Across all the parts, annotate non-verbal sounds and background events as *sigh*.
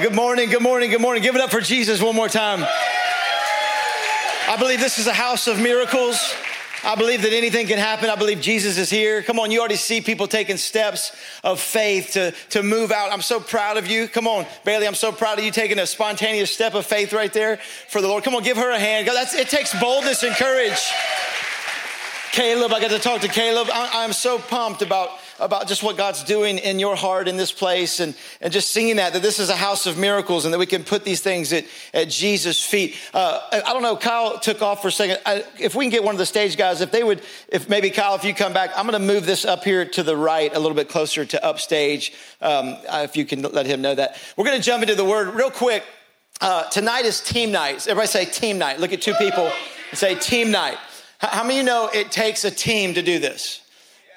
Good morning, good morning, good morning. Give it up for Jesus one more time. I believe this is a house of miracles. I believe that anything can happen. I believe Jesus is here. Come on, you already see people taking steps of faith to, to move out. I'm so proud of you. Come on, Bailey, I'm so proud of you taking a spontaneous step of faith right there for the Lord. Come on, give her a hand. That's, it takes boldness and courage. Caleb, I got to talk to Caleb. I, I'm so pumped about about just what God's doing in your heart in this place and, and just singing that, that this is a house of miracles and that we can put these things at, at Jesus' feet. Uh, I don't know, Kyle took off for a second. I, if we can get one of the stage guys, if they would, if maybe Kyle, if you come back, I'm going to move this up here to the right a little bit closer to upstage. Um, if you can let him know that. We're going to jump into the word real quick. Uh, tonight is team night. Everybody say team night. Look at two people and say team night. How many of you know it takes a team to do this?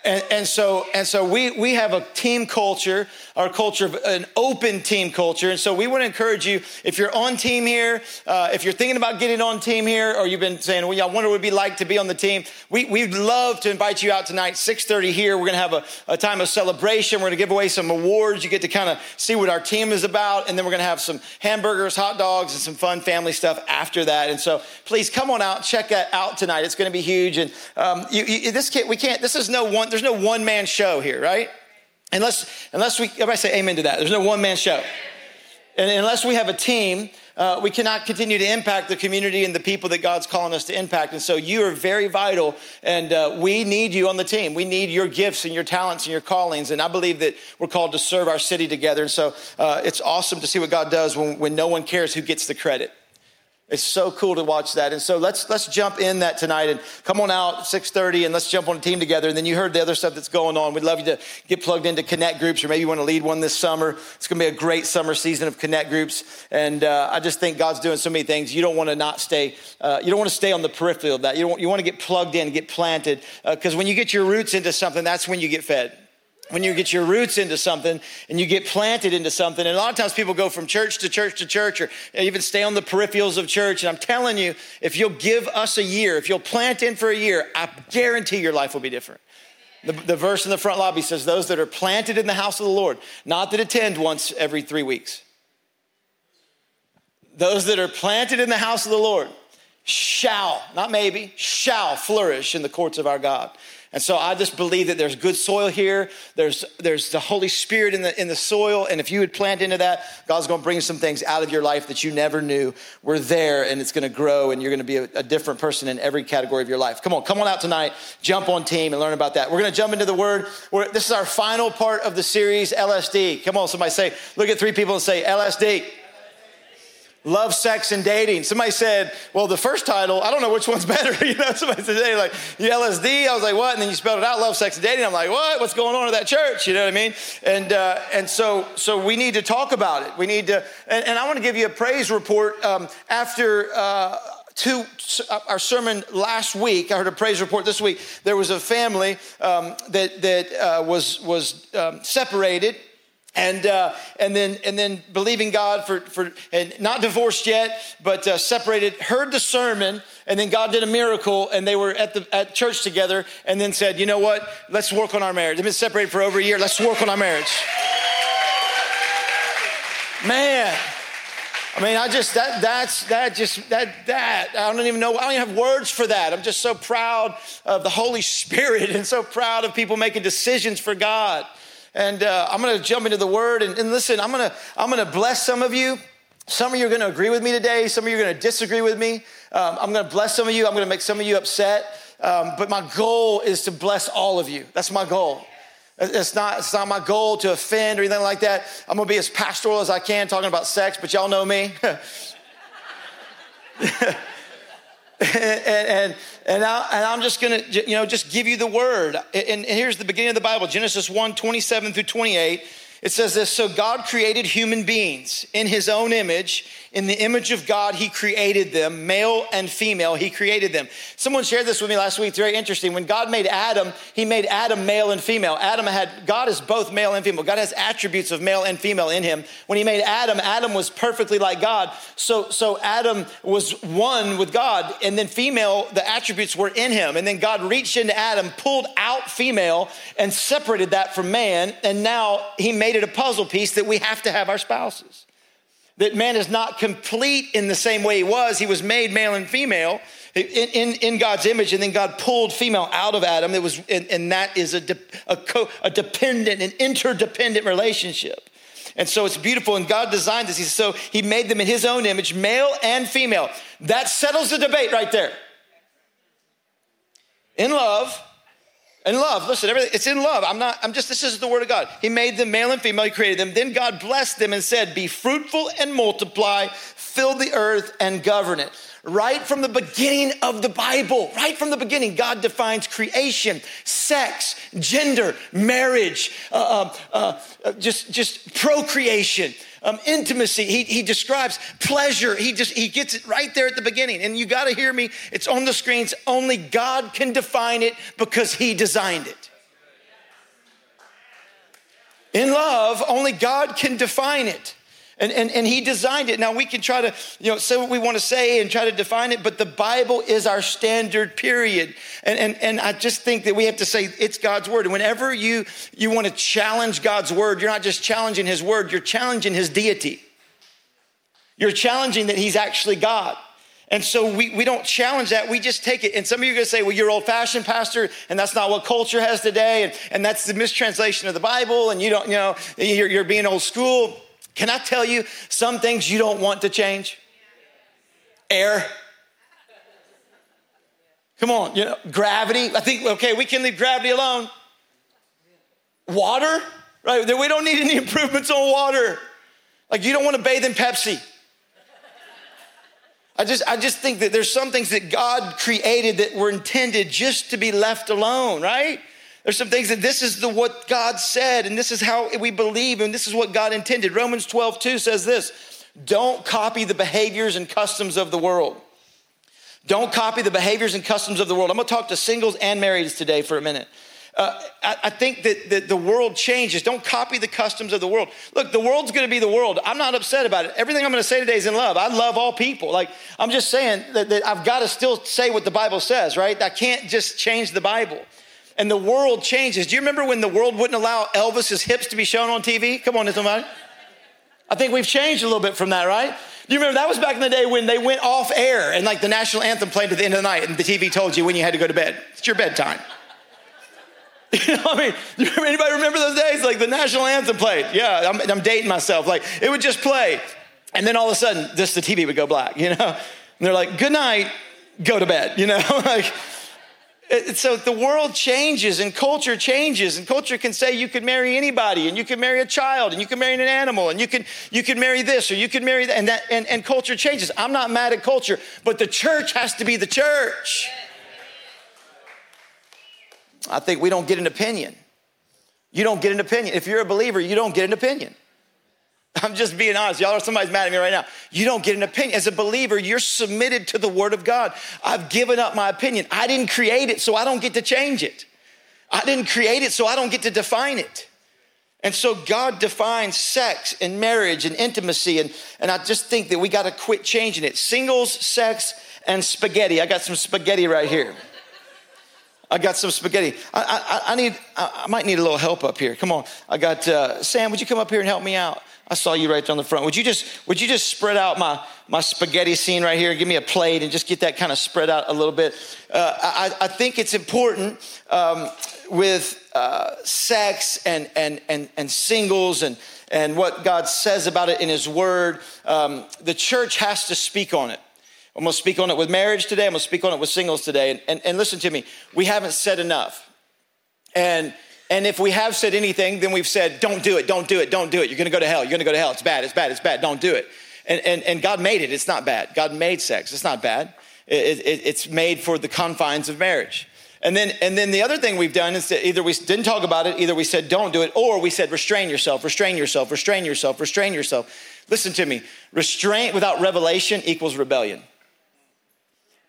And, and, so, and so we, we have a team culture, our culture of an open team culture. And so we want to encourage you, if you're on team here, uh, if you're thinking about getting on team here, or you've been saying, well, yeah, I wonder what it'd be like to be on the team. We, we'd love to invite you out tonight, 6.30 here. We're going to have a, a time of celebration. We're going to give away some awards. You get to kind of see what our team is about. And then we're going to have some hamburgers, hot dogs, and some fun family stuff after that. And so please come on out, check that out tonight. It's going to be huge. And um, you, you, this kid, we can't, this is no one, there's no one man show here, right? Unless, unless we, everybody say amen to that. There's no one man show. And unless we have a team, uh, we cannot continue to impact the community and the people that God's calling us to impact. And so you are very vital, and uh, we need you on the team. We need your gifts and your talents and your callings. And I believe that we're called to serve our city together. And so uh, it's awesome to see what God does when, when no one cares who gets the credit. It's so cool to watch that. And so let's let's jump in that tonight and come on out 6:30 and let's jump on a team together. And then you heard the other stuff that's going on. We'd love you to get plugged into connect groups or maybe you want to lead one this summer. It's going to be a great summer season of connect groups. And uh, I just think God's doing so many things. You don't want to not stay. Uh, you don't want to stay on the periphery of that. You don't, you want to get plugged in, get planted. Because uh, when you get your roots into something, that's when you get fed when you get your roots into something and you get planted into something. And a lot of times people go from church to church to church or even stay on the peripherals of church. And I'm telling you, if you'll give us a year, if you'll plant in for a year, I guarantee your life will be different. The, the verse in the front lobby says, Those that are planted in the house of the Lord, not that attend once every three weeks. Those that are planted in the house of the Lord shall, not maybe, shall flourish in the courts of our God. And so I just believe that there's good soil here. There's, there's the Holy Spirit in the, in the soil. And if you would plant into that, God's going to bring some things out of your life that you never knew were there and it's going to grow and you're going to be a, a different person in every category of your life. Come on, come on out tonight, jump on team and learn about that. We're going to jump into the word. We're, this is our final part of the series, LSD. Come on, somebody say, look at three people and say, LSD love, sex, and dating. Somebody said, well, the first title, I don't know which one's *laughs* better. you know, somebody said, hey, like, LSD. I was like, what? And then you spelled it out, love, sex, and dating. I'm like, what? What's going on at that church? You know what I mean? And, uh, and so, so we need to talk about it. We need to, and, and I want to give you a praise report um, after, uh, to our sermon last week, I heard a praise report this week. There was a family um, that that uh, was was um, separated, and uh, and then and then believing God for for and not divorced yet, but uh, separated. Heard the sermon, and then God did a miracle, and they were at the at church together, and then said, "You know what? Let's work on our marriage." They've been separated for over a year. Let's work on our marriage. Man, I mean, I just that that's that just that that I don't even know. I don't even have words for that. I'm just so proud of the Holy Spirit *laughs* and so proud of people making decisions for God. And uh, I'm going to jump into the word. And, and listen, I'm going to I'm going to bless some of you. Some of you are going to agree with me today. Some of you are going to disagree with me. Um, I'm going to bless some of you. I'm going to make some of you upset. Um, but my goal is to bless all of you. That's my goal. It's not, it's not my goal to offend or anything like that. I'm going to be as pastoral as I can talking about sex, but y'all know me. *laughs* *laughs* and, and, and, I, am just going to, you know, just give you the word. And, and here's the beginning of the Bible, Genesis 1, 27 through 28. It says this, so God created human beings in his own image in the image of God, He created them, male and female, He created them. Someone shared this with me last week. It's very interesting. When God made Adam, He made Adam male and female. Adam had, God is both male and female. God has attributes of male and female in Him. When He made Adam, Adam was perfectly like God. So, so Adam was one with God, and then female, the attributes were in Him. And then God reached into Adam, pulled out female, and separated that from man. And now He made it a puzzle piece that we have to have our spouses. that man is not complete in the same way he was. He was made male and female in, in, in God's image, and then God pulled female out of Adam. It was, and, and that is a, de, a, co, a dependent, an interdependent relationship. And so it's beautiful. And God designed this. So He made them in His own image, male and female. That settles the debate right there. In love, in love, listen, everything, it's in love. I'm not, I'm just, this is the word of God. He made them male and female, He created them. Then God blessed them and said, Be fruitful and multiply, fill the earth and govern it. Right from the beginning of the Bible, right from the beginning, God defines creation, sex, gender, marriage, uh, uh, uh, just, just procreation um, intimacy. He, he describes pleasure. He just he gets it right there at the beginning. And you got to hear me. It's on the screens. Only God can define it because He designed it. In love, only God can define it. And, and, and he designed it. Now we can try to, you know, say what we want to say and try to define it, but the Bible is our standard period. And, and, and I just think that we have to say it's God's word. And whenever you, you want to challenge God's word, you're not just challenging his word, you're challenging his deity. You're challenging that he's actually God. And so we, we don't challenge that, we just take it. And some of you are gonna say, well, you're old fashioned, Pastor, and that's not what culture has today, and, and that's the mistranslation of the Bible, and you don't, you know, you're, you're being old school. Can I tell you some things you don't want to change? Air. Come on, you know, gravity. I think, okay, we can leave gravity alone. Water, right? We don't need any *laughs* improvements on water. Like you don't want to bathe in Pepsi. I just, I just think that there's some things that God created that were intended just to be left alone, right? There's some things that this is the what God said, and this is how we believe, and this is what God intended. Romans 12, 2 says this don't copy the behaviors and customs of the world. Don't copy the behaviors and customs of the world. I'm gonna talk to singles and marrieds today for a minute. Uh, I, I, think that, that the world changes. Don't copy the customs of the world. Look, the world's gonna be the world. I'm not upset about it. Everything I'm gonna say today is in love. I love all people. Like, I'm just saying that, that I've gotta still say what the Bible says, right? I can't just change the Bible and the world changes. Do you remember when the world wouldn't allow Elvis's hips to be shown on TV? Come on, somebody. I think we've changed a little bit from that, right? Do you remember that was back in the day when they went off air and like the national anthem played at the end of the night and the TV told you when you had to go to bed. It's your bedtime. *laughs* You know, what I mean, anybody remember those days? Like the national anthem played. Yeah, I'm, I'm dating myself. Like it would just play, and then all of a sudden, just the TV would go black. You know, and they're like, "Good night, go to bed." You know, *laughs* like so the world changes and culture changes, and culture can say you can marry anybody, and you can marry a child, and you can marry an animal, and you can you can marry this or you can marry that, and that and, and culture changes. I'm not mad at culture, but the church has to be the church. I think we don't get an opinion. You don't get an opinion. If you're a believer, you don't get an opinion. *laughs* I'm just being honest. Y'all are somebody's mad at me right now. You don't get an opinion. As a believer, you're submitted to the word of God. I've given up my opinion. I didn't create it, so I don't get to change it. I didn't create it, so I don't get to define it. And so God defines sex and marriage and intimacy. And, and I just think that we got to quit changing it. Singles, sex, and spaghetti. I got some spaghetti right here. I got some spaghetti. I, I, I need, I might need a little help up here. Come on. I got, uh, Sam, would you come up here and help me out? I saw you right there on the front. Would you just would you just spread out my my spaghetti scene right here? Give me a plate and just get that kind of spread out a little bit. Uh, I, I, think it's important um, with uh, sex and and and and singles and and what God says about it in His Word. Um, the church has to speak on it. I'm going to speak on it with marriage today. I'm going to speak on it with singles today. And, and, and listen to me, we haven't said enough. And and if we have said anything, then we've said, don't do it, don't do it, don't do it. You're gonna go to hell, you're gonna go to hell. It's bad, it's bad, it's bad, don't do it. And, and, and God made it, it's not bad. God made sex, it's not bad. It, it, it's made for the confines of marriage. And then, and then the other thing we've done is that either we didn't talk about it, either we said don't do it, or we said restrain yourself, restrain yourself, restrain yourself, restrain yourself. Listen to me. Restraint without revelation equals rebellion.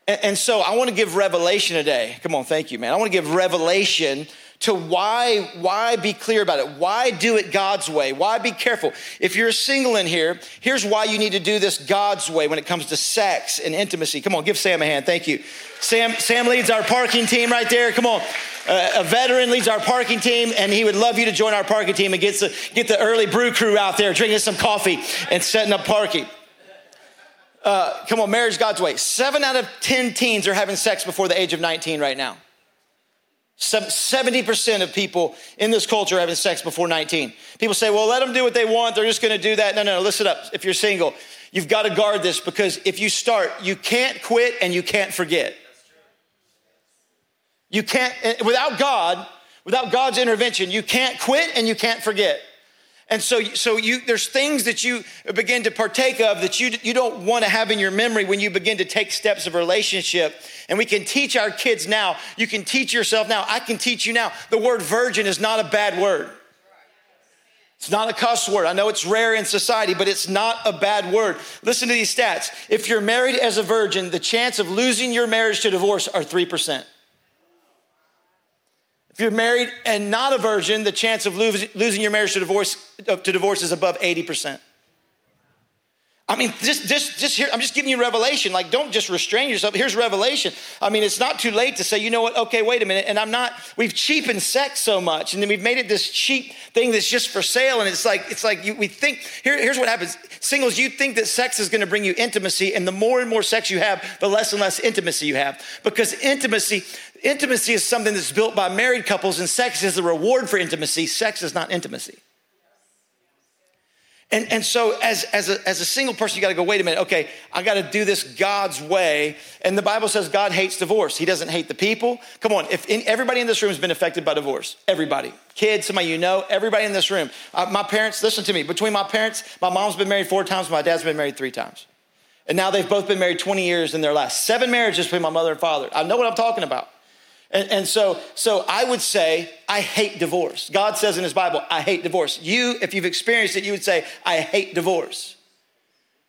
And, and so I want to give revelation today. Come on, thank you, man. I want to give revelation to why, why be clear about it? Why do it God's way? Why be careful? If you're a single in here, here's why you need to do this God's way when it comes to sex and intimacy. Come on, give Sam a hand. Thank you. Sam, Sam leads our parking team right there. Come on. Uh, a veteran leads our parking team, and he would love you to join our parking team and get the, get the early brew crew out there drinking some coffee and setting up parking. Uh, come on, marriage God's way. Seven out of 10 teens are having sex before the age of 19 right now. 70% of people in this culture are having sex before 19. People say, well, let them do what they want. They're just going to do that. No, no, no, listen up. If you're single, you've got to guard this because if you start, you can't quit and you can't forget. You can't, eh, without God, without God's intervention, you can't quit and you can't forget. And so, so you, there's things that you begin to partake of that you, you don't want to have in your memory when you begin to take steps of relationship. And we can teach our kids now. You can teach yourself now. I can teach you now. The word virgin is not a bad word. It's not a cuss word. I know it's rare in society, but it's not a bad word. Listen to these stats. If you're married as a virgin, the chance of losing your marriage to divorce are 3%. You're married and not a virgin, the chance of losing your marriage to divorce, uh, to divorce is above 80%. I mean, just, just, just here, I'm just giving you revelation. Like, don't just restrain yourself. Here's revelation. I mean, it's not too late to say, you know what? Okay, wait a minute. And I'm not, we've cheapened sex so much. And then we've made it this cheap thing that's just for sale. And it's like, it's like you, we think, here, here's what happens. Singles, you think that sex is going to bring you intimacy. And the more and more sex you have, the less and less intimacy you have. Because intimacy, intimacy is something that's built by married couples, and sex is the reward for intimacy. Sex is not intimacy. And, and so, as, as, a, as a single person, you got to go, wait a minute, okay, I got to do this God's way. And the Bible says God hates divorce. He doesn't hate the people. Come on, if in, everybody in this room has been affected by divorce, everybody, kids, somebody you know, everybody in this room. Uh, my parents, listen to me, between my parents, my mom's been married four times, my dad's been married three times. And now they've both been married 20 years in their last seven marriages between my mother and father. I know what I'm talking about. And, and, so, so I would say, I hate divorce. God says in his Bible, I hate divorce. You, if you've experienced it, you would say, I hate divorce.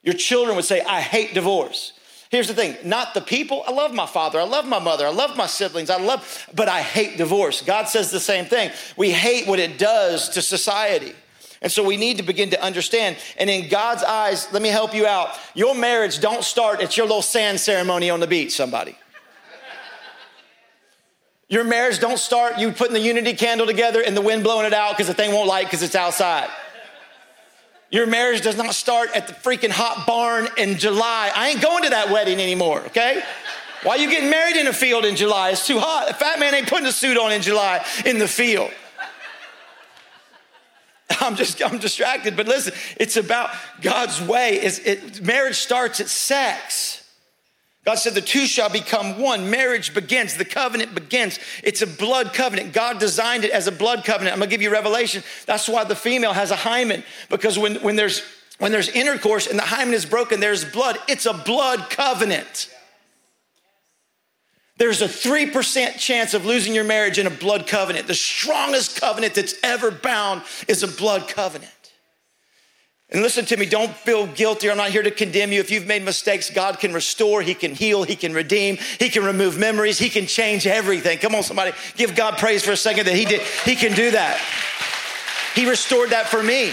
Your children would say, I hate divorce. Here's the thing, not the people. I love my father. I love my mother. I love my siblings. I love, but I hate divorce. God says the same thing. We hate what it does to society. And so we need to begin to understand. And in God's eyes, let me help you out. Your marriage don't start at your little sand ceremony on the beach, somebody. Your marriage don't start you putting the unity candle together and the wind blowing it out because the thing won't light because it's outside. Your marriage does not start at the freaking hot barn in July. I ain't going to that wedding anymore, okay? Why are you getting married in a field in July? It's too hot. A fat man ain't putting a suit on in July in the field. *laughs* I'm just, I'm distracted, but listen, it's about God's way. It's, it, marriage starts at sex. God said the two shall become one. Marriage begins, the covenant begins. It's a blood covenant. God designed it as a blood covenant. I'm gonna give you revelation. That's why the female has a hymen, because when, when, there's, when there's intercourse and the hymen is broken, there's blood. It's a blood covenant. There's a 3% chance of losing your marriage in a blood covenant. The strongest covenant that's ever bound is a blood covenant. And listen to me, don't feel guilty. I'm not here to condemn you. If you've made mistakes, God can restore, He can heal, He can redeem, He can remove memories, He can change everything. Come on, somebody, give God praise for a second that He did, He can do that. He restored that for me.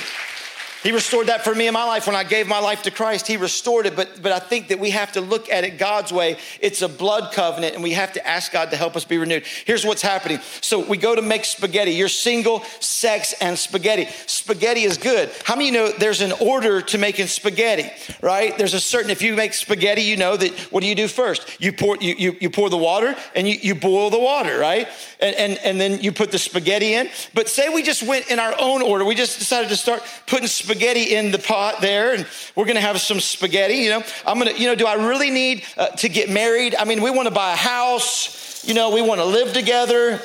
He restored that for me in my life when I gave my life to Christ. He restored it, but, but I think that we have to look at it God's way. It's a blood covenant, and we have to ask God to help us be renewed. Here's what's happening. So we go to make spaghetti. You're single, sex, and spaghetti. Spaghetti is good. How many you know there's an order to making spaghetti, right? There's a certain, if you make spaghetti, you know that what do you do first? You pour, you, you, you pour the water and you, you boil the water, right? And, and, and then you put the spaghetti in. But say we just went in our own order. We just decided to start putting spaghetti spaghetti in the pot there, and we're gonna have some spaghetti. You know, I'm gonna, you know, do I really need uh, to get married? I mean, we wanna buy a house, you know, we wanna live together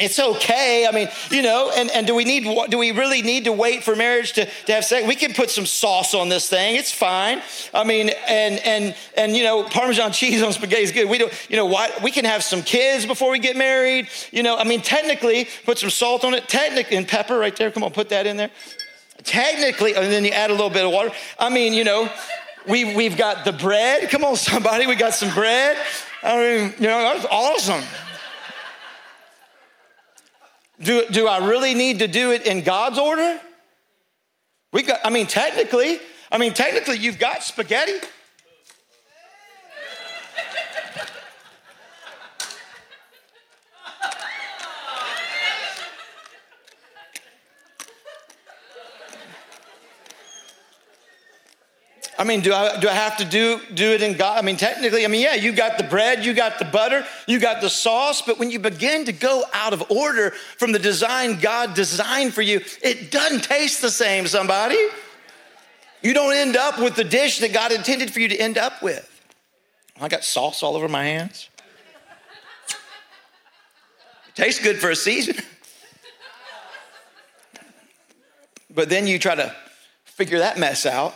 it's okay. I mean, you know, and, and do we need, do we really need to wait for marriage to, to have sex? We can put some sauce on this thing. It's fine. I mean, and, and, and, you know, Parmesan cheese on spaghetti is good. We don't, you know, why, we can have some kids before we get married. You know, I mean, technically, put some salt on it. Technically, and pepper right there. Come on, put that in there. Technically, and then you add a little bit of water. I mean, you know, we, we've got the bread. Come on, somebody, we got some bread. I mean, you know, that's awesome. Do, do I really need to do it in God's order? We got, I mean, technically, I mean, technically, you've got spaghetti. I mean, do I, do I have to do, do it in God? I mean, technically, I mean, yeah, you got the bread, you got the butter, you got the sauce, but when you begin to go out of order from the design God designed for you, it doesn't taste the same, somebody. You don't end up with the dish that God intended for you to end up with. I got sauce all over my hands. It tastes good for a season. But then you try to figure that mess out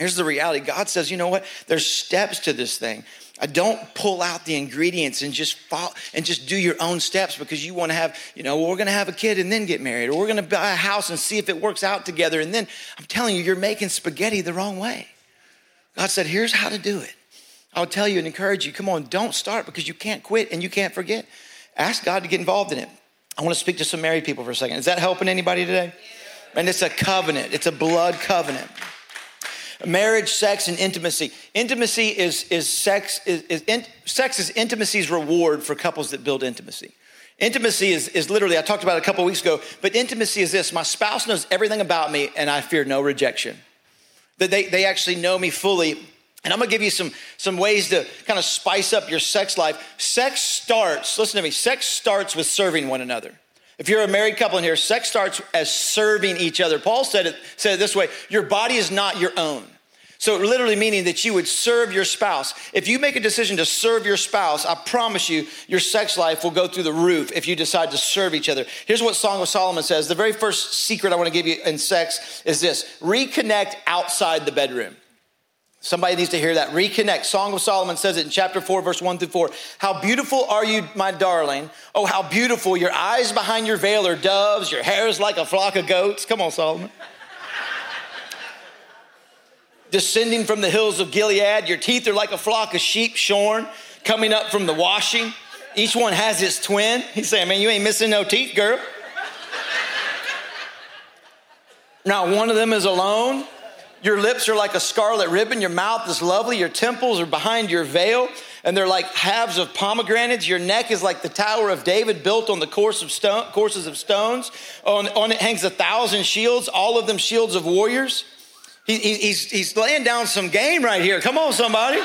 Here's the reality God says, you know what? There's steps to this thing. I don't pull out the ingredients and just follow, and just do your own steps because you want to have, you know, we're going to have a kid and then get married, or we're going to buy a house and see if it works out together. And then I'm telling you, you're making spaghetti the wrong way. God said, here's how to do it. I'll tell you and encourage you. Come on, don't start because you can't quit and you can't forget. Ask God to get involved in it. I want to speak to some married people for a second. Is that helping anybody today? And it's a covenant. It's a blood covenant marriage, sex, and intimacy. Intimacy is, is sex, is, is in, sex is intimacy's reward for couples that build intimacy. Intimacy is, is literally, I talked about it a couple weeks ago, but intimacy is this my spouse knows everything about me and I fear no rejection. That they, they actually know me fully. And I'm gonna give you some, some ways to kind of spice up your sex life. Sex starts, listen to me, sex starts with serving one another. If you're a married couple in here, sex starts as serving each other. Paul said it, said it this way your body is not your own. So, literally meaning that you would serve your spouse. If you make a decision to serve your spouse, I promise you, your sex life will go through the roof if you decide to serve each other. Here's what Song of Solomon says the very first secret I want to give you in sex is this reconnect outside the bedroom. Somebody needs to hear that. Reconnect. Song of Solomon says it in chapter 4, verse 1 through 4. How beautiful are you, my darling. Oh, how beautiful. Your eyes behind your veil are doves. Your hair is like a flock of goats. Come on, Solomon. Descending from the hills of Gilead. Your teeth are like a flock of sheep shorn, coming up from the washing. Each one has its twin. He's saying, man, you ain't missing no teeth, girl. Not one of them is alone. Your lips are like a scarlet ribbon. Your mouth is lovely. Your temples are behind your veil, and they're like halves of pomegranates. Your neck is like the Tower of David built on the course of stone, courses of stones. On, on, it hangs a thousand shields, all of them shields of warriors. He, he, he's, he's laying down some game right here. Come on, somebody.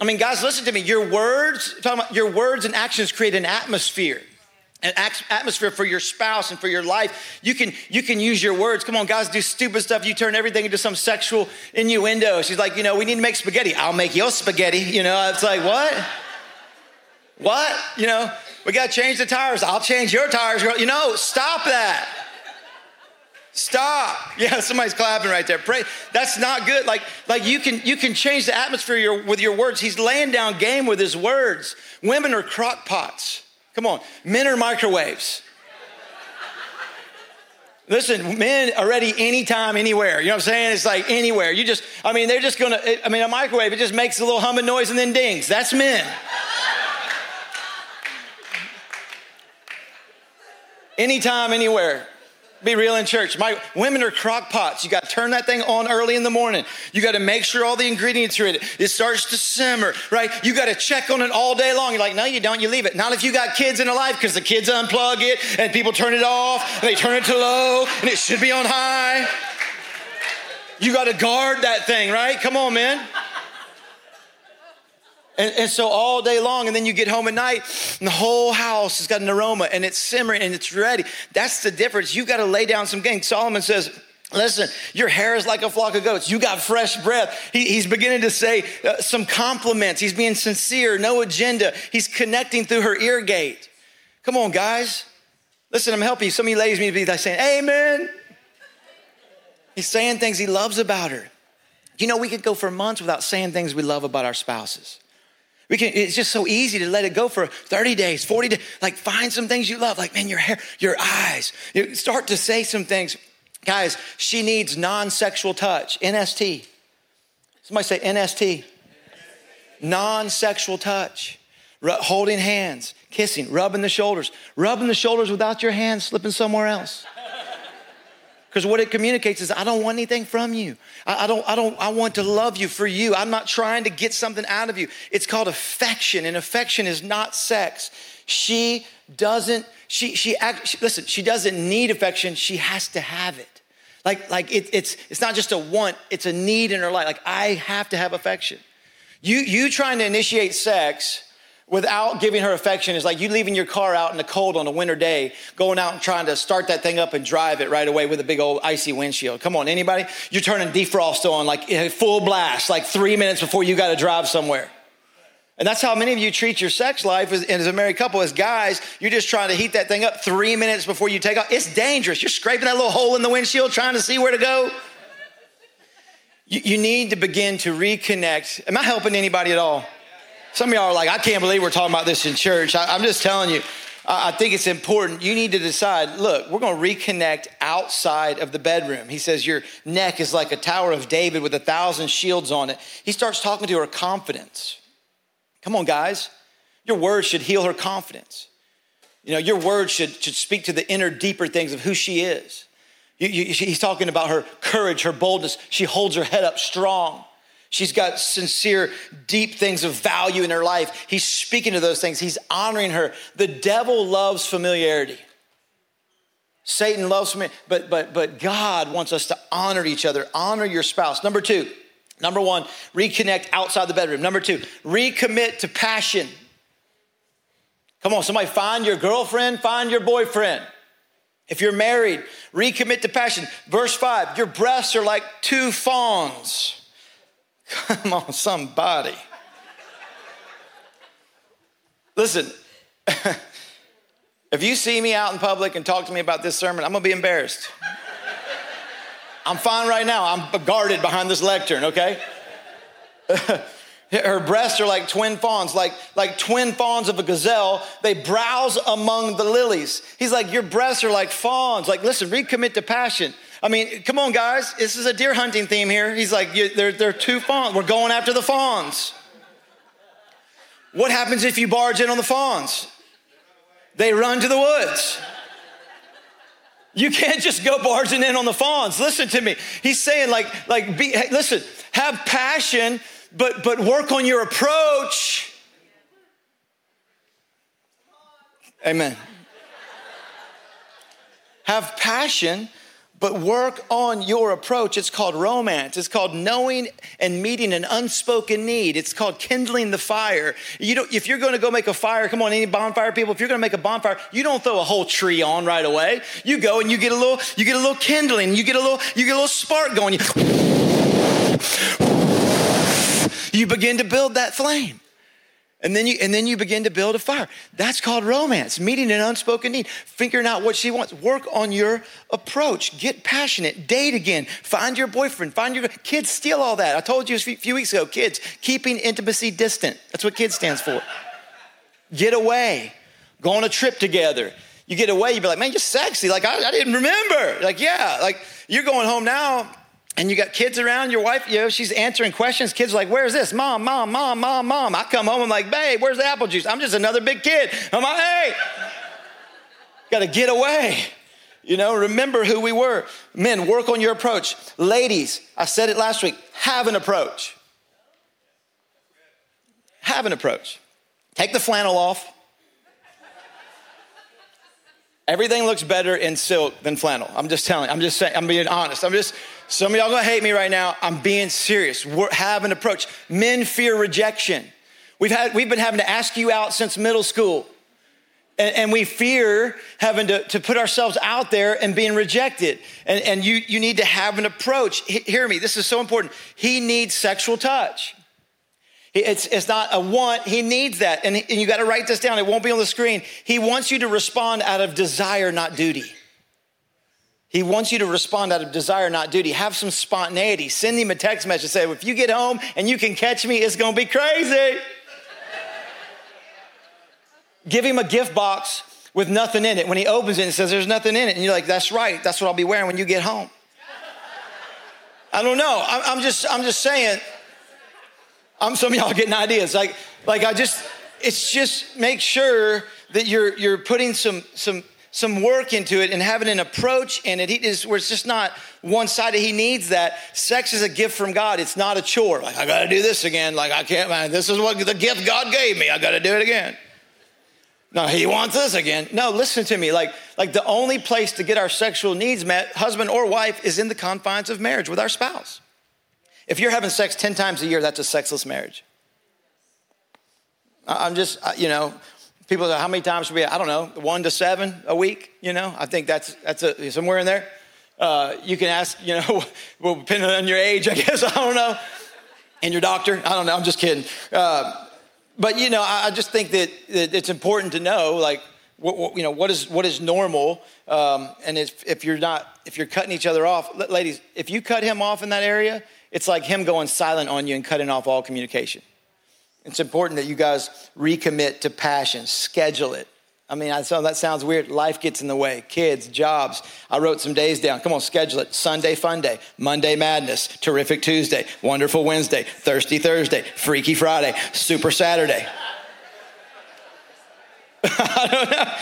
I mean, guys, listen to me. Your words, your words and actions create an atmosphere an atmosphere for your spouse and for your life. You can you can use your words. Come on, guys, do stupid stuff. You turn everything into some sexual innuendo. She's like, you know, we need to make spaghetti. I'll make your spaghetti. You know, it's like what? What? You know, we got to change the tires. I'll change your tires. girl. You know, stop that. Stop. *laughs* Yeah, somebody's clapping right there. Pray. That's not good. Like, like you can you can change the atmosphere with your words. He's laying down game with his words. Women are crock pots. Come on, men are microwaves. Listen, men are ready anytime, anywhere. You know what I'm saying? It's like anywhere. You just, I mean, they're just gonna, I mean, a microwave, it just makes a little humming noise and then dings. That's men. anytime, anywhere. Be real in church. My women are crock pots. You got to turn that thing on early in the morning. You got to make sure all the ingredients are in it. It starts to simmer, right? You got to check on it all day long. You're like, no, you don't. You leave it. Not if you got kids in a life because the kids unplug it and people turn it off and they turn it to low and it should be on high. You got to guard that thing, right? Come on, man. And, and, so all day long, and then you get home at night, and the whole house has got an aroma and it's simmering and it's ready. That's the difference. You got to lay down some game. Solomon says, Listen, your hair is like a flock of goats. You got fresh breath. He, he's beginning to say uh, some compliments. He's being sincere, no agenda. He's connecting through her ear gate. Come on, guys. Listen, I'm helping you. Some of you ladies need to be like saying, Amen. He's saying things he loves about her. You know, we could go for months without saying things we love about our spouses. We can, it's just so easy to let it go for 30 days, 40 days. Like find some things you love, like man, your hair, your eyes. You start to say some things. Guys, she needs non-sexual touch, NST. Somebody say NST. Non-sexual touch. holding hands, kissing, rubbing the shoulders, rubbing the shoulders without your hands slipping somewhere else. Because what it communicates is, I don't want anything from you. I, I, don't, I don't, I want to love you for you. I'm not trying to get something out of you. It's called affection, and affection is not sex. She doesn't, she, she, act, listen, she doesn't need affection, she has to have it. Like, like it, it's, it's not just a want, it's a need in her life. Like, I have to have affection. You, you trying to initiate sex without giving her affection is like you leaving your car out in the cold on a winter day, going out and trying to start that thing up and drive it right away with a big old icy windshield. Come on, anybody? You're turning defrost on like eh, full blast, like three minutes before you got to drive somewhere. And that's how many of you treat your sex life as, as, a married couple, as guys. You're just trying to heat that thing up three minutes before you take off. It's dangerous. You're scraping that little hole in the windshield trying to see where to go. You, you need to begin to reconnect. Am I helping anybody at all? Some of y'all are like, I can't believe we're talking about this in church. I, am just telling you, I, I think it's important. You need to decide look, we're going to reconnect outside of the bedroom. He says, Your neck is like a tower of David with a thousand shields on it. He starts talking to her confidence. Come on, guys. Your words should heal her confidence. You know, your words should, should speak to the inner, deeper things of who she is. You, you, he's talking about her courage, her boldness. She holds her head up strong. She's got sincere, deep things of value in her life. He's speaking to those things, he's honoring her. The devil loves familiarity. Satan loves me, but but but God wants us to honor each other. Honor your spouse. Number 2. Number 1, reconnect outside the bedroom. Number 2, recommit to passion. Come on, somebody find your girlfriend, find your boyfriend. If you're married, recommit to passion. Verse 5, your breasts are like two fawns. Come on, somebody. Listen, *laughs* if you see me out in public and talk to me about this sermon, I'm gonna be embarrassed. I'm fine right now. I'm guarded behind this lectern, okay? *laughs* Her breasts are like twin fawns, like, like twin fawns of a gazelle. They browse among the lilies. He's like, Your breasts are like fawns. Like, listen, recommit to passion. I mean, come on, guys. This is a deer hunting theme here. He's like, they're, they're two fawns. We're going after the fawns. What happens if you barge in on the fawns? They run to the woods. You can't just go barging in on the fawns. Listen to me. He's saying, like, like, be, hey, listen, have passion, but but work on your approach. Amen. Have passion, but work on your approach. It's called romance. It's called knowing and meeting an unspoken need. It's called kindling the fire. You don't, if you're going to go make a fire, come on, any bonfire people, if you're going to make a bonfire, you don't throw a whole tree on right away. You go and you get a little, you get a little kindling, you get a little, you get a little spark going. You, you begin to build that flame. And then you and then you begin to build a fire. That's called romance, meeting an unspoken need, figuring out what she wants. Work on your approach. Get passionate. Date again. Find your boyfriend. Find your kids. Steal all that. I told you a few weeks ago. Kids keeping intimacy distant. That's what kids stands for. Get away. Go on a trip together. You get away. You be like, man, you're sexy. Like I, I didn't remember. Like yeah. Like you're going home now and you got kids around, your wife, you know, she's answering questions. Kids are like, where's this? Mom, mom, mom, mom, mom. I come home, I'm like, babe, where's the apple juice? I'm just another big kid. I'm like, hey, got to get away. You know, remember who we were. Men, work on your approach. Ladies, I said it last week, have an approach. Have an approach. Take the flannel off. Everything looks better in silk than flannel. I'm just telling, I'm just saying, I'm being honest. I'm just, some of y'all gonna hate me right now. I'm being serious. We're, have an approach. Men fear rejection. We've, had, we've been having to ask you out since middle school. And, and we fear having to, to put ourselves out there and being rejected. And, and you, you need to have an approach. H- hear me, this is so important. He needs sexual touch. It's, it's not a want, he needs that. And, and you got to write this down, it won't be on the screen. He wants you to respond out of desire, not duty. He wants you to respond out of desire, not duty. Have some spontaneity. Send him a text message. Say, if you get home and you can catch me, it's going to be crazy. Give him a gift box with nothing in it. When he opens it and says, there's nothing in it. And you're like, that's right. That's what I'll be wearing when you get home. I don't know. I'm just, I'm just saying, I'm some of y'all getting ideas. Like, like I just, it's just make sure that you're you're putting some some some work into it and having an approach in it. He is where it's just not one sided. He needs that. Sex is a gift from God. It's not a chore. Like I got to do this again. Like I can't. Man, this is what the gift God gave me. I got to do it again. No, he wants this again. No, listen to me. Like, like the only place to get our sexual needs met, husband or wife, is in the confines of marriage with our spouse. If you're having sex 10 times a year, that's a sexless marriage. I'm just, you know, people say, how many times should we, I don't know, one to seven a week, you know? I think that's, that's a, somewhere in there. Uh, you can ask, you know, *laughs* well, depending on your age, I guess, *laughs* I don't know, and your doctor, I don't know, I'm just kidding. Uh, but you know, I just think that, it's important to know, like, what, what, you know, what is what is normal, um, and if, if you're not, if you're cutting each other off, ladies, if you cut him off in that area, it's like him going silent on you and cutting off all communication. It's important that you guys recommit to passion, schedule it. I mean, I know that sounds weird. Life gets in the way. Kids, jobs. I wrote some days down. Come on, schedule it. Sunday fun day, Monday madness, terrific Tuesday, wonderful Wednesday, thirsty Thursday, freaky Friday, super Saturday. *laughs* I don't know.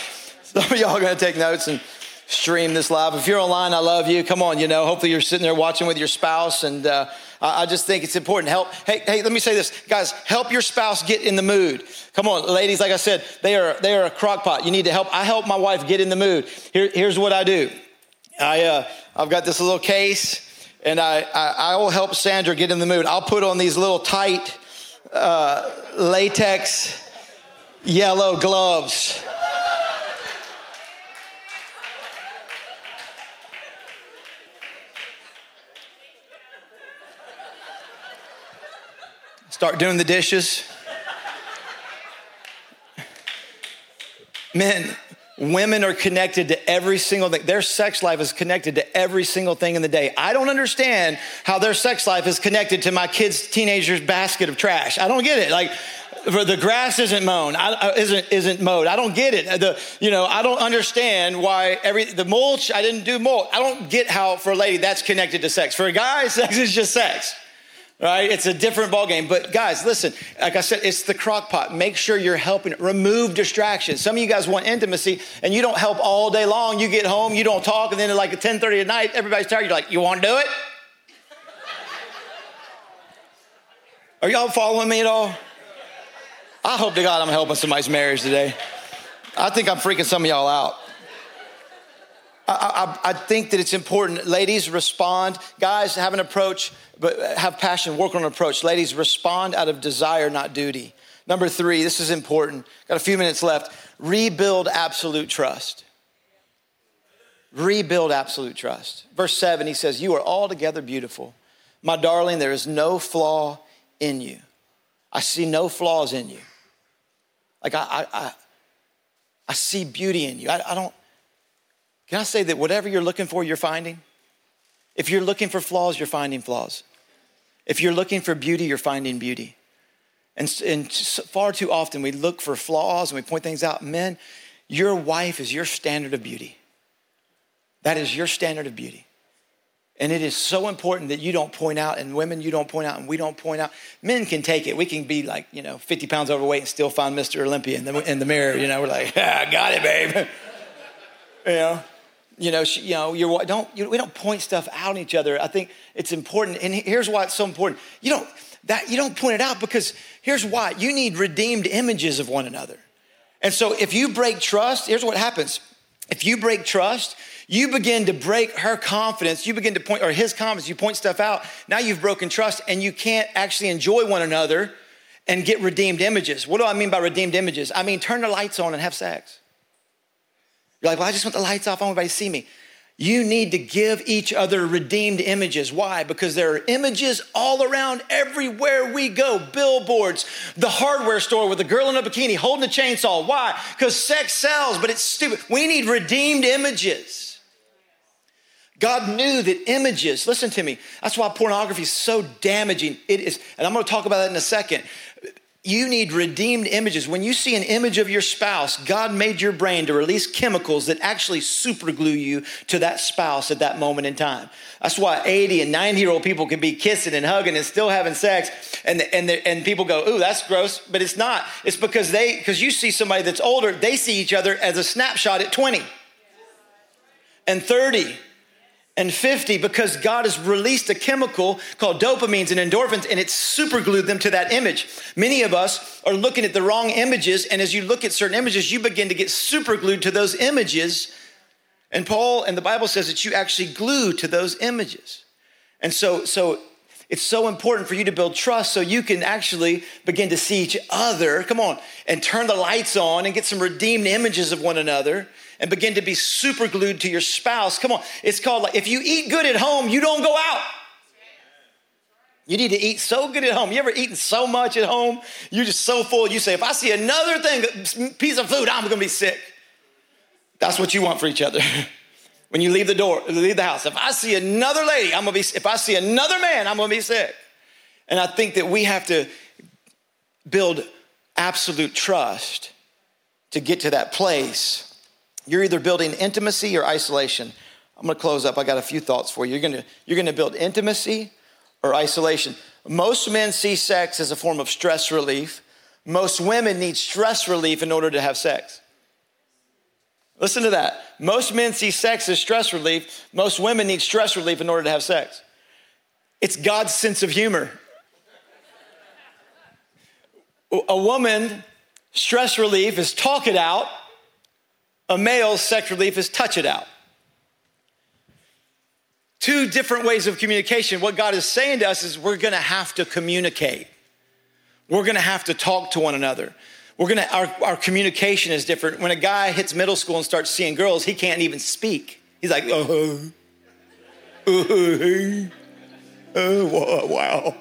Some of y'all are going to take notes and stream this live. If you're online, I love you. Come on, you know, hopefully you're sitting there watching with your spouse and uh, I just think it's important. Help. Hey, hey, let me say this, guys. Help your spouse get in the mood. Come on, ladies. Like I said, they are they are a crock pot. You need to help. I help my wife get in the mood. Here, here's what I do. I uh, I've got this little case, and I, I I will help Sandra get in the mood. I'll put on these little tight uh, latex yellow gloves. Start doing the dishes. Men, women are connected to every single thing. Their sex life is connected to every single thing in the day. I don't understand how their sex life is connected to my kids' teenagers' basket of trash. I don't get it. Like, the grass isn't mown, I, uh, isn't isn't mowed. I don't get it. The you know I don't understand why every the mulch I didn't do mulch. I don't get how for a lady that's connected to sex. For a guy, *laughs* sex is just sex right? It's a different ballgame. But guys, listen, like I said, it's the crock pot. Make sure you're helping. Remove distractions. Some of you guys want intimacy and you don't help all day long. You get home, you don't talk, and then at like at 10:30 at night, everybody's tired. You're like, you want to do it? Are y'all following me at all? I hope to God I'm helping somebody's marriage today. I think I'm freaking some of y'all out. I, I, I, think that it's important. Ladies, respond. Guys, have an approach, but have passion, work on an approach. Ladies, respond out of desire, not duty. Number three, this is important. Got a few minutes left. Rebuild absolute trust. Rebuild absolute trust. Verse seven, he says, You are altogether beautiful. My darling, there is no flaw in you. I see no flaws in you. Like I, I, I, I see beauty in you. I, I don't can I say that whatever you're looking for, you're finding? If you're looking for flaws, you're finding flaws. If you're looking for beauty, you're finding beauty. And, and far too often we look for flaws and we point things out. Men, your wife is your standard of beauty. That is your standard of beauty. And it is so important that you don't point out, and women, you don't point out, and we don't point out. Men can take it. We can be like, you know, 50 pounds overweight and still find Mr. Olympia in the, in the mirror. You know, we're like, *laughs* ah, got it, babe. *laughs* you know, you know, she, you know, you're, don't, you, we don't point stuff out at each other. I think it's important. And here's why it's so important. You don't, that, you don't point it out because here's why. You need redeemed images of one another. And so if you break trust, here's what happens. If you break trust, you begin to break her confidence. You begin to point, or his confidence, you point stuff out. Now you've broken trust and you can't actually enjoy one another and get redeemed images. What do I mean by redeemed images? I mean, turn the lights on and have sex. You're like, well, I just want the lights off. I want everybody to see me. You need to give each other redeemed images. Why? Because there are images all around everywhere we go. Billboards, the hardware store with a girl in a bikini holding a chainsaw. Why? Because sex sells, but it's stupid. We need redeemed images. God knew that images, listen to me, that's why pornography is so damaging. It is, and I'm gonna talk about that in a second. You need redeemed images. When you see an image of your spouse, God made your brain to release chemicals that actually superglue you to that spouse at that moment in time. That's why 80 and 90 year old people can be kissing and hugging and still having sex. And, and, and people go, ooh, that's gross. But it's not. It's because they, because you see somebody that's older, they see each other as a snapshot at 20 and 30 and 50 because God has released a chemical called dopamines and endorphins and it's superglued them to that image. Many of us are looking at the wrong images, and as you look at certain images, you begin to get superglued to those images. And Paul and the Bible says that you actually glue to those images. And so, so it's so important for you to build trust so you can actually begin to see each other, come on, and turn the lights on and get some redeemed images of one another and begin to be super glued to your spouse. Come on, it's called like if you eat good at home, you don't go out. You need to eat so good at home. You ever eaten so much at home? You're just so full. You say, if I see another thing, piece of food, I'm gonna be sick. That's what you want for each other. *laughs* when you leave the door, leave the house. If I see another lady, I'm gonna be, if I see another man, I'm gonna be sick. And I think that we have to build absolute trust to get to that place you're either building intimacy or isolation. I'm gonna close up. I got a few thoughts for you. You're gonna, you're gonna build intimacy or isolation. Most men see sex as a form of stress relief. Most women need stress relief in order to have sex. Listen to that. Most men see sex as stress relief. Most women need stress relief in order to have sex. It's God's sense of humor. A woman, stress relief is talk it out a male's sex relief is touch it out. Two different ways of communication. What God is saying to us is we're gonna have to communicate. We're gonna have to talk to one another. We're gonna, our, our communication is different. When a guy hits middle school and starts seeing girls, he can't even speak. He's like, oh, oh, oh wow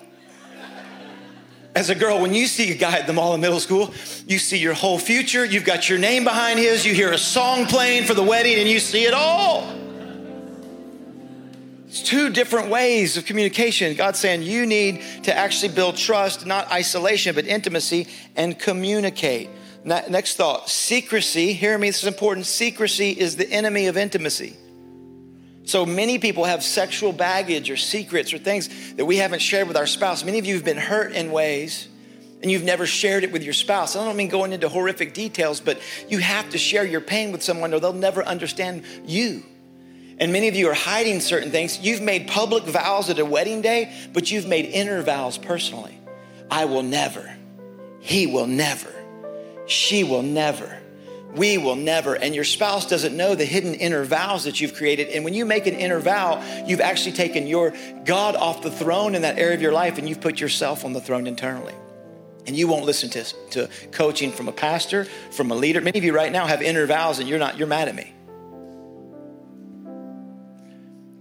as a girl, when you see a guy at the mall in middle school, you see your whole future. You've got your name behind his. You hear a song playing for the wedding, and you see it all. It's two different ways of communication. God's saying you need to actually build trust, not isolation, but intimacy, and communicate. Next thought secrecy. Hear me, this is important. Secrecy is the enemy of intimacy. So many people have sexual baggage or secrets or things that we haven't shared with our spouse. Many of you have been hurt in ways and you've never shared it with your spouse. I don't mean going into horrific details, but you have to share your pain with someone or they'll never understand you. And many of you are hiding certain things. You've made public vows at a wedding day, but you've made inner vows personally. I will never, he will never, she will never we will never. And your spouse doesn't know the hidden inner vows that you've created. And when you make an inner vow, you've actually taken your God off the throne in that area of your life and you've put yourself on the throne internally. And you won't listen to, to coaching from a pastor, from a leader. Many of you right now have inner vows and you're not, you're mad at me.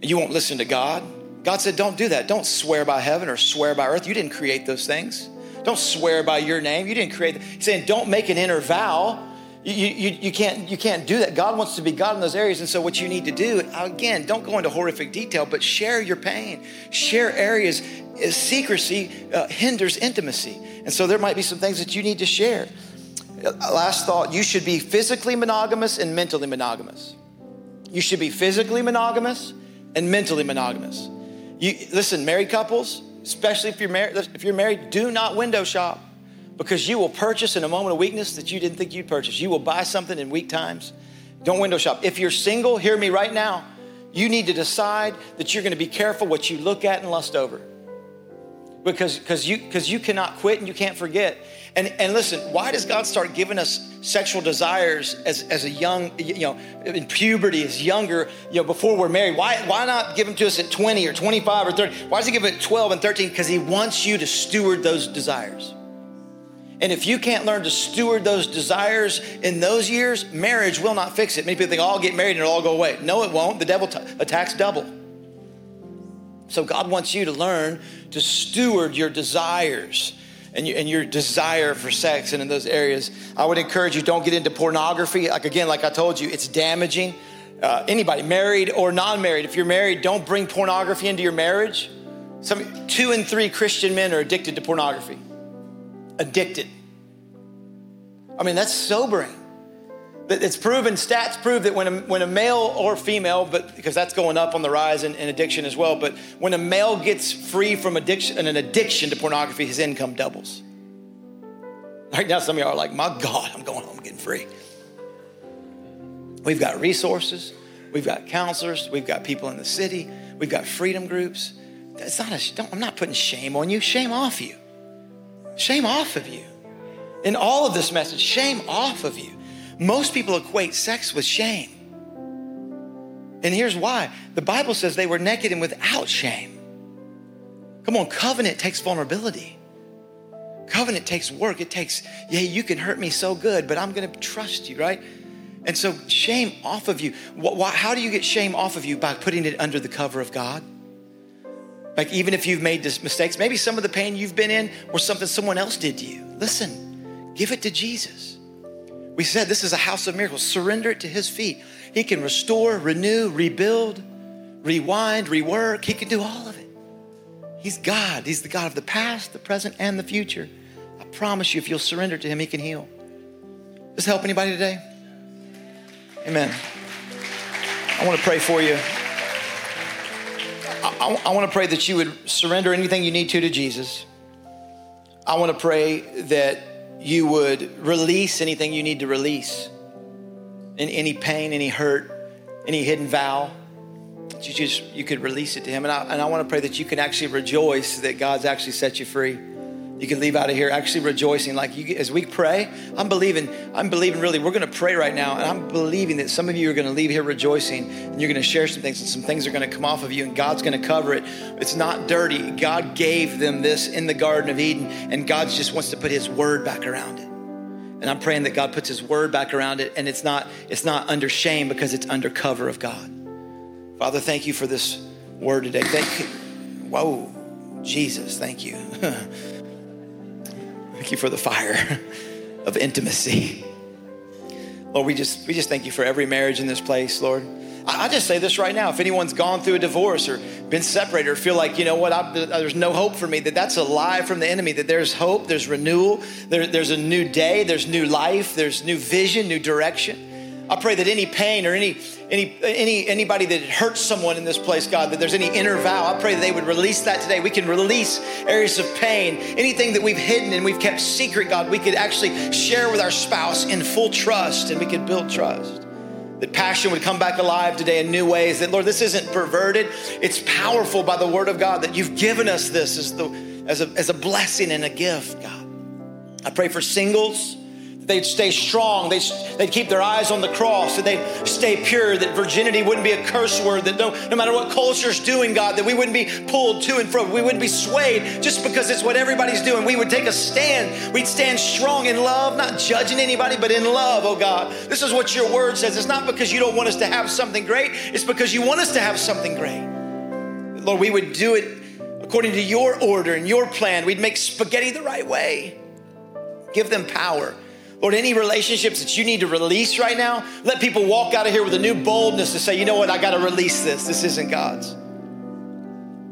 You won't listen to God. God said, don't do that. Don't swear by heaven or swear by earth. You didn't create those things. Don't swear by your name. You didn't create. He's saying, don't make an inner vow you, you, you, can't, you can't do that. God wants to be God in those areas. And so, what you need to do, again, don't go into horrific detail, but share your pain. Share areas. Uh, secrecy uh, hinders intimacy. And so, there might be some things that you need to share. Uh, last thought you should be physically monogamous and mentally monogamous. You should be physically monogamous and mentally monogamous. You, listen, married couples, especially if you're married, if you're married, do not window shop because you will purchase in a moment of weakness that you didn't think you'd purchase. You will buy something in weak times. Don't window shop. If you're single, hear me right now. You need to decide that you're going to be careful what you look at and lust over. Because because you because you cannot quit and you can't forget. And and listen, why does God start giving us sexual desires as, as a young, you know, in puberty, as younger, you know, before we're married? Why why not give them to us at 20 or 25 or 30? Why does he give it at 12 and 13? Because he wants you to steward those desires. And if you can't learn to steward those desires in those years, marriage will not fix it. Many people think, oh, I'll get married and it'll all go away. No, it won't. The devil t- attacks double. So God wants you to learn to steward your desires and, and your desire for sex and in those areas. I would encourage you, don't get into pornography. Like again, like I told you, it's damaging. Uh, anybody, married or non-married, if you're married, don't bring pornography into your marriage. Some two and three Christian men are addicted to pornography. Addicted. I mean, that's sobering. It's proven, stats prove that when a, when a male or female, but because that's going up on the rise in, in addiction as well, but when a male gets free from addiction and an addiction to pornography, his income doubles. Right now, some of y'all are like, my God, I'm going home getting free. We've got resources, we've got counselors, we've got people in the city, we've got freedom groups. It's not a, I'm not putting shame on you, shame off you. Shame off of you. In all of this message, shame off of you. Most people equate sex with shame. And here's why the Bible says they were naked and without shame. Come on, covenant takes vulnerability. Covenant takes work. It takes, yeah, you can hurt me so good, but I'm going to trust you, right? And so, shame off of you. How do you get shame off of you? By putting it under the cover of God. Like, even if you've made mistakes, maybe some of the pain you've been in was something someone else did to you. Listen, give it to Jesus. We said this is a house of miracles. Surrender it to his feet. He can restore, renew, rebuild, rewind, rework. He can do all of it. He's God. He's the God of the past, the present, and the future. I promise you, if you'll surrender to him, he can heal. Does this help anybody today? Amen. I want to pray for you. I, I, I want to pray that you would surrender anything you need to to Jesus. I want to pray that you would release anything you need to release, any, any pain, any hurt, any hidden vow. You just you could release it to Him, and I, and I want to pray that you can actually rejoice that God's actually set you free you can leave out of here actually rejoicing. Like you as we pray i'm believing i'm believing really we're going to pray right now and i'm believing that some of you are going to leave here rejoicing and you're going to share some things and some things are going to come off of you and god's going to cover it. It's not dirty. God gave them this in the garden of eden and god just wants to put his word back around it. And i'm praying that god puts his word back around it and it's not it's not under shame because it's under cover of god. Father thank you for this word today. Thank you. Whoa jesus thank you *laughs* Thank you for the fire *laughs* of intimacy. Lord, we just we just thank you for every marriage in this place, Lord. I, I just say this right now. If anyone's gone through a divorce or been separated or feel like, you know what, I, there's no hope for me, that that's a lie from the enemy, that there's hope, there's renewal, there, there's a new day, there's new life, there's new vision, new direction. I pray that any pain or any any any anybody that hurts someone in this place, God, that there's any inner vow, I pray that they would release that today. We can release areas of pain, anything that we've hidden and we've kept secret, God, we could actually share with our spouse in full trust and we could build trust. That passion would come back alive today in new ways. That Lord, this isn't perverted. It's powerful by the word of God that you've given us this as the as a, as a blessing and a gift, God. I pray for singles they'd stay strong, they'd, they'd keep their eyes on the cross, that they'd stay pure, that virginity wouldn't be a curse word, that no, no matter what culture's doing, God, that we wouldn't be pulled to and fro, we wouldn't be swayed just because it's what everybody's doing. We would take a stand. We'd stand strong in love, not judging anybody, but in love, oh God. This is what your word says. It's not because you don't want us to have something great, it's because you want us to have something great. Lord, we would do it according to your order and your plan. We'd make spaghetti the right way. Give them power Lord, any relationships that you need to release right now, let people walk out of here with a new boldness to say, you know what, I got to release this. This isn't God's.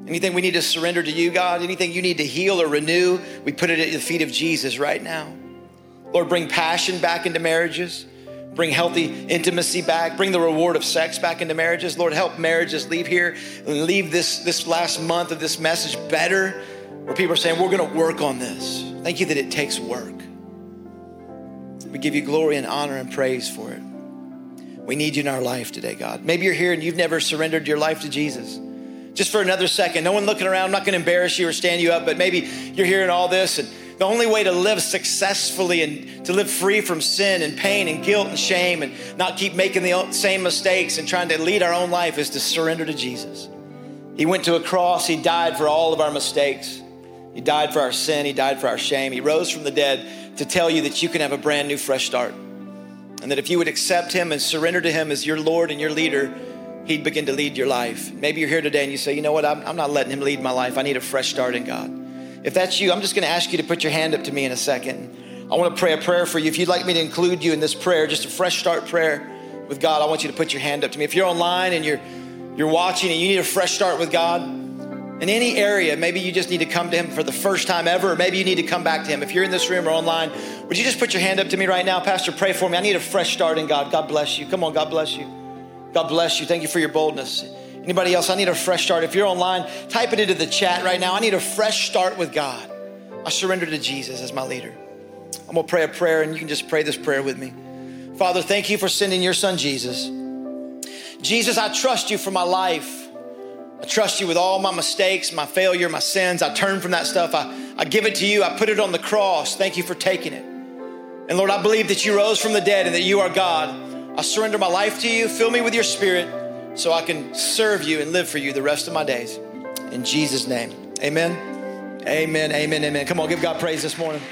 Anything we need to surrender to you, God, anything you need to heal or renew, we put it at the feet of Jesus right now. Lord, bring passion back into marriages. Bring healthy intimacy back. Bring the reward of sex back into marriages. Lord, help marriages leave here and leave this, this last month of this message better, where people are saying, We're going to work on this. Thank you that it takes work. We give you glory and honor and praise for it. We need you in our life today, God. Maybe you're here and you've never surrendered your life to Jesus. Just for another second, no one looking around, I'm not gonna embarrass you or stand you up, but maybe you're hearing all this and the only way to live successfully and to live free from sin and pain and guilt and shame and not keep making the same mistakes and trying to lead our own life is to surrender to Jesus. He went to a cross, He died for all of our mistakes. He died for our sin, He died for our shame. He rose from the dead to tell you that you can have a brand new, fresh start. And that if you would accept Him and surrender to Him as your Lord and your leader, He'd begin to lead your life. Maybe you're here today and you say, you know what, I'm, I'm not letting Him lead my life. I need a fresh start in God. If that's you, I'm just gonna ask you to put your hand up to me in a second. I wanna pray a prayer for you. If you'd like me to include you in this prayer, just a fresh start prayer with God, I want you to put your hand up to me. If you're online and you're you're watching and you need a fresh start with God, in any area, maybe you just need to come to Him for the first time ever, or maybe you need to come back to Him. If you're in this room or online, would you just put your hand up to me right now? Pastor, pray for me. I need a fresh start in God. God bless you. Come on, God bless you. God bless you. Thank you for your boldness. Anybody else? I need a fresh start. If you're online, type it into the chat right now. I need a fresh start with God. I surrender to Jesus as my leader. I'm gonna pray a prayer, and you can just pray this prayer with me. Father, thank you for sending your son Jesus. Jesus, I trust you for my life. I trust you with all my mistakes, my failure, my sins. I turn from that stuff. I, I give it to you. I put it on the cross. Thank you for taking it. And Lord, I believe that you rose from the dead and that you are God. I surrender my life to you. Fill me with your spirit so I can serve you and live for you the rest of my days. In Jesus' name, amen. Amen, amen, amen. Come on, give God praise this morning.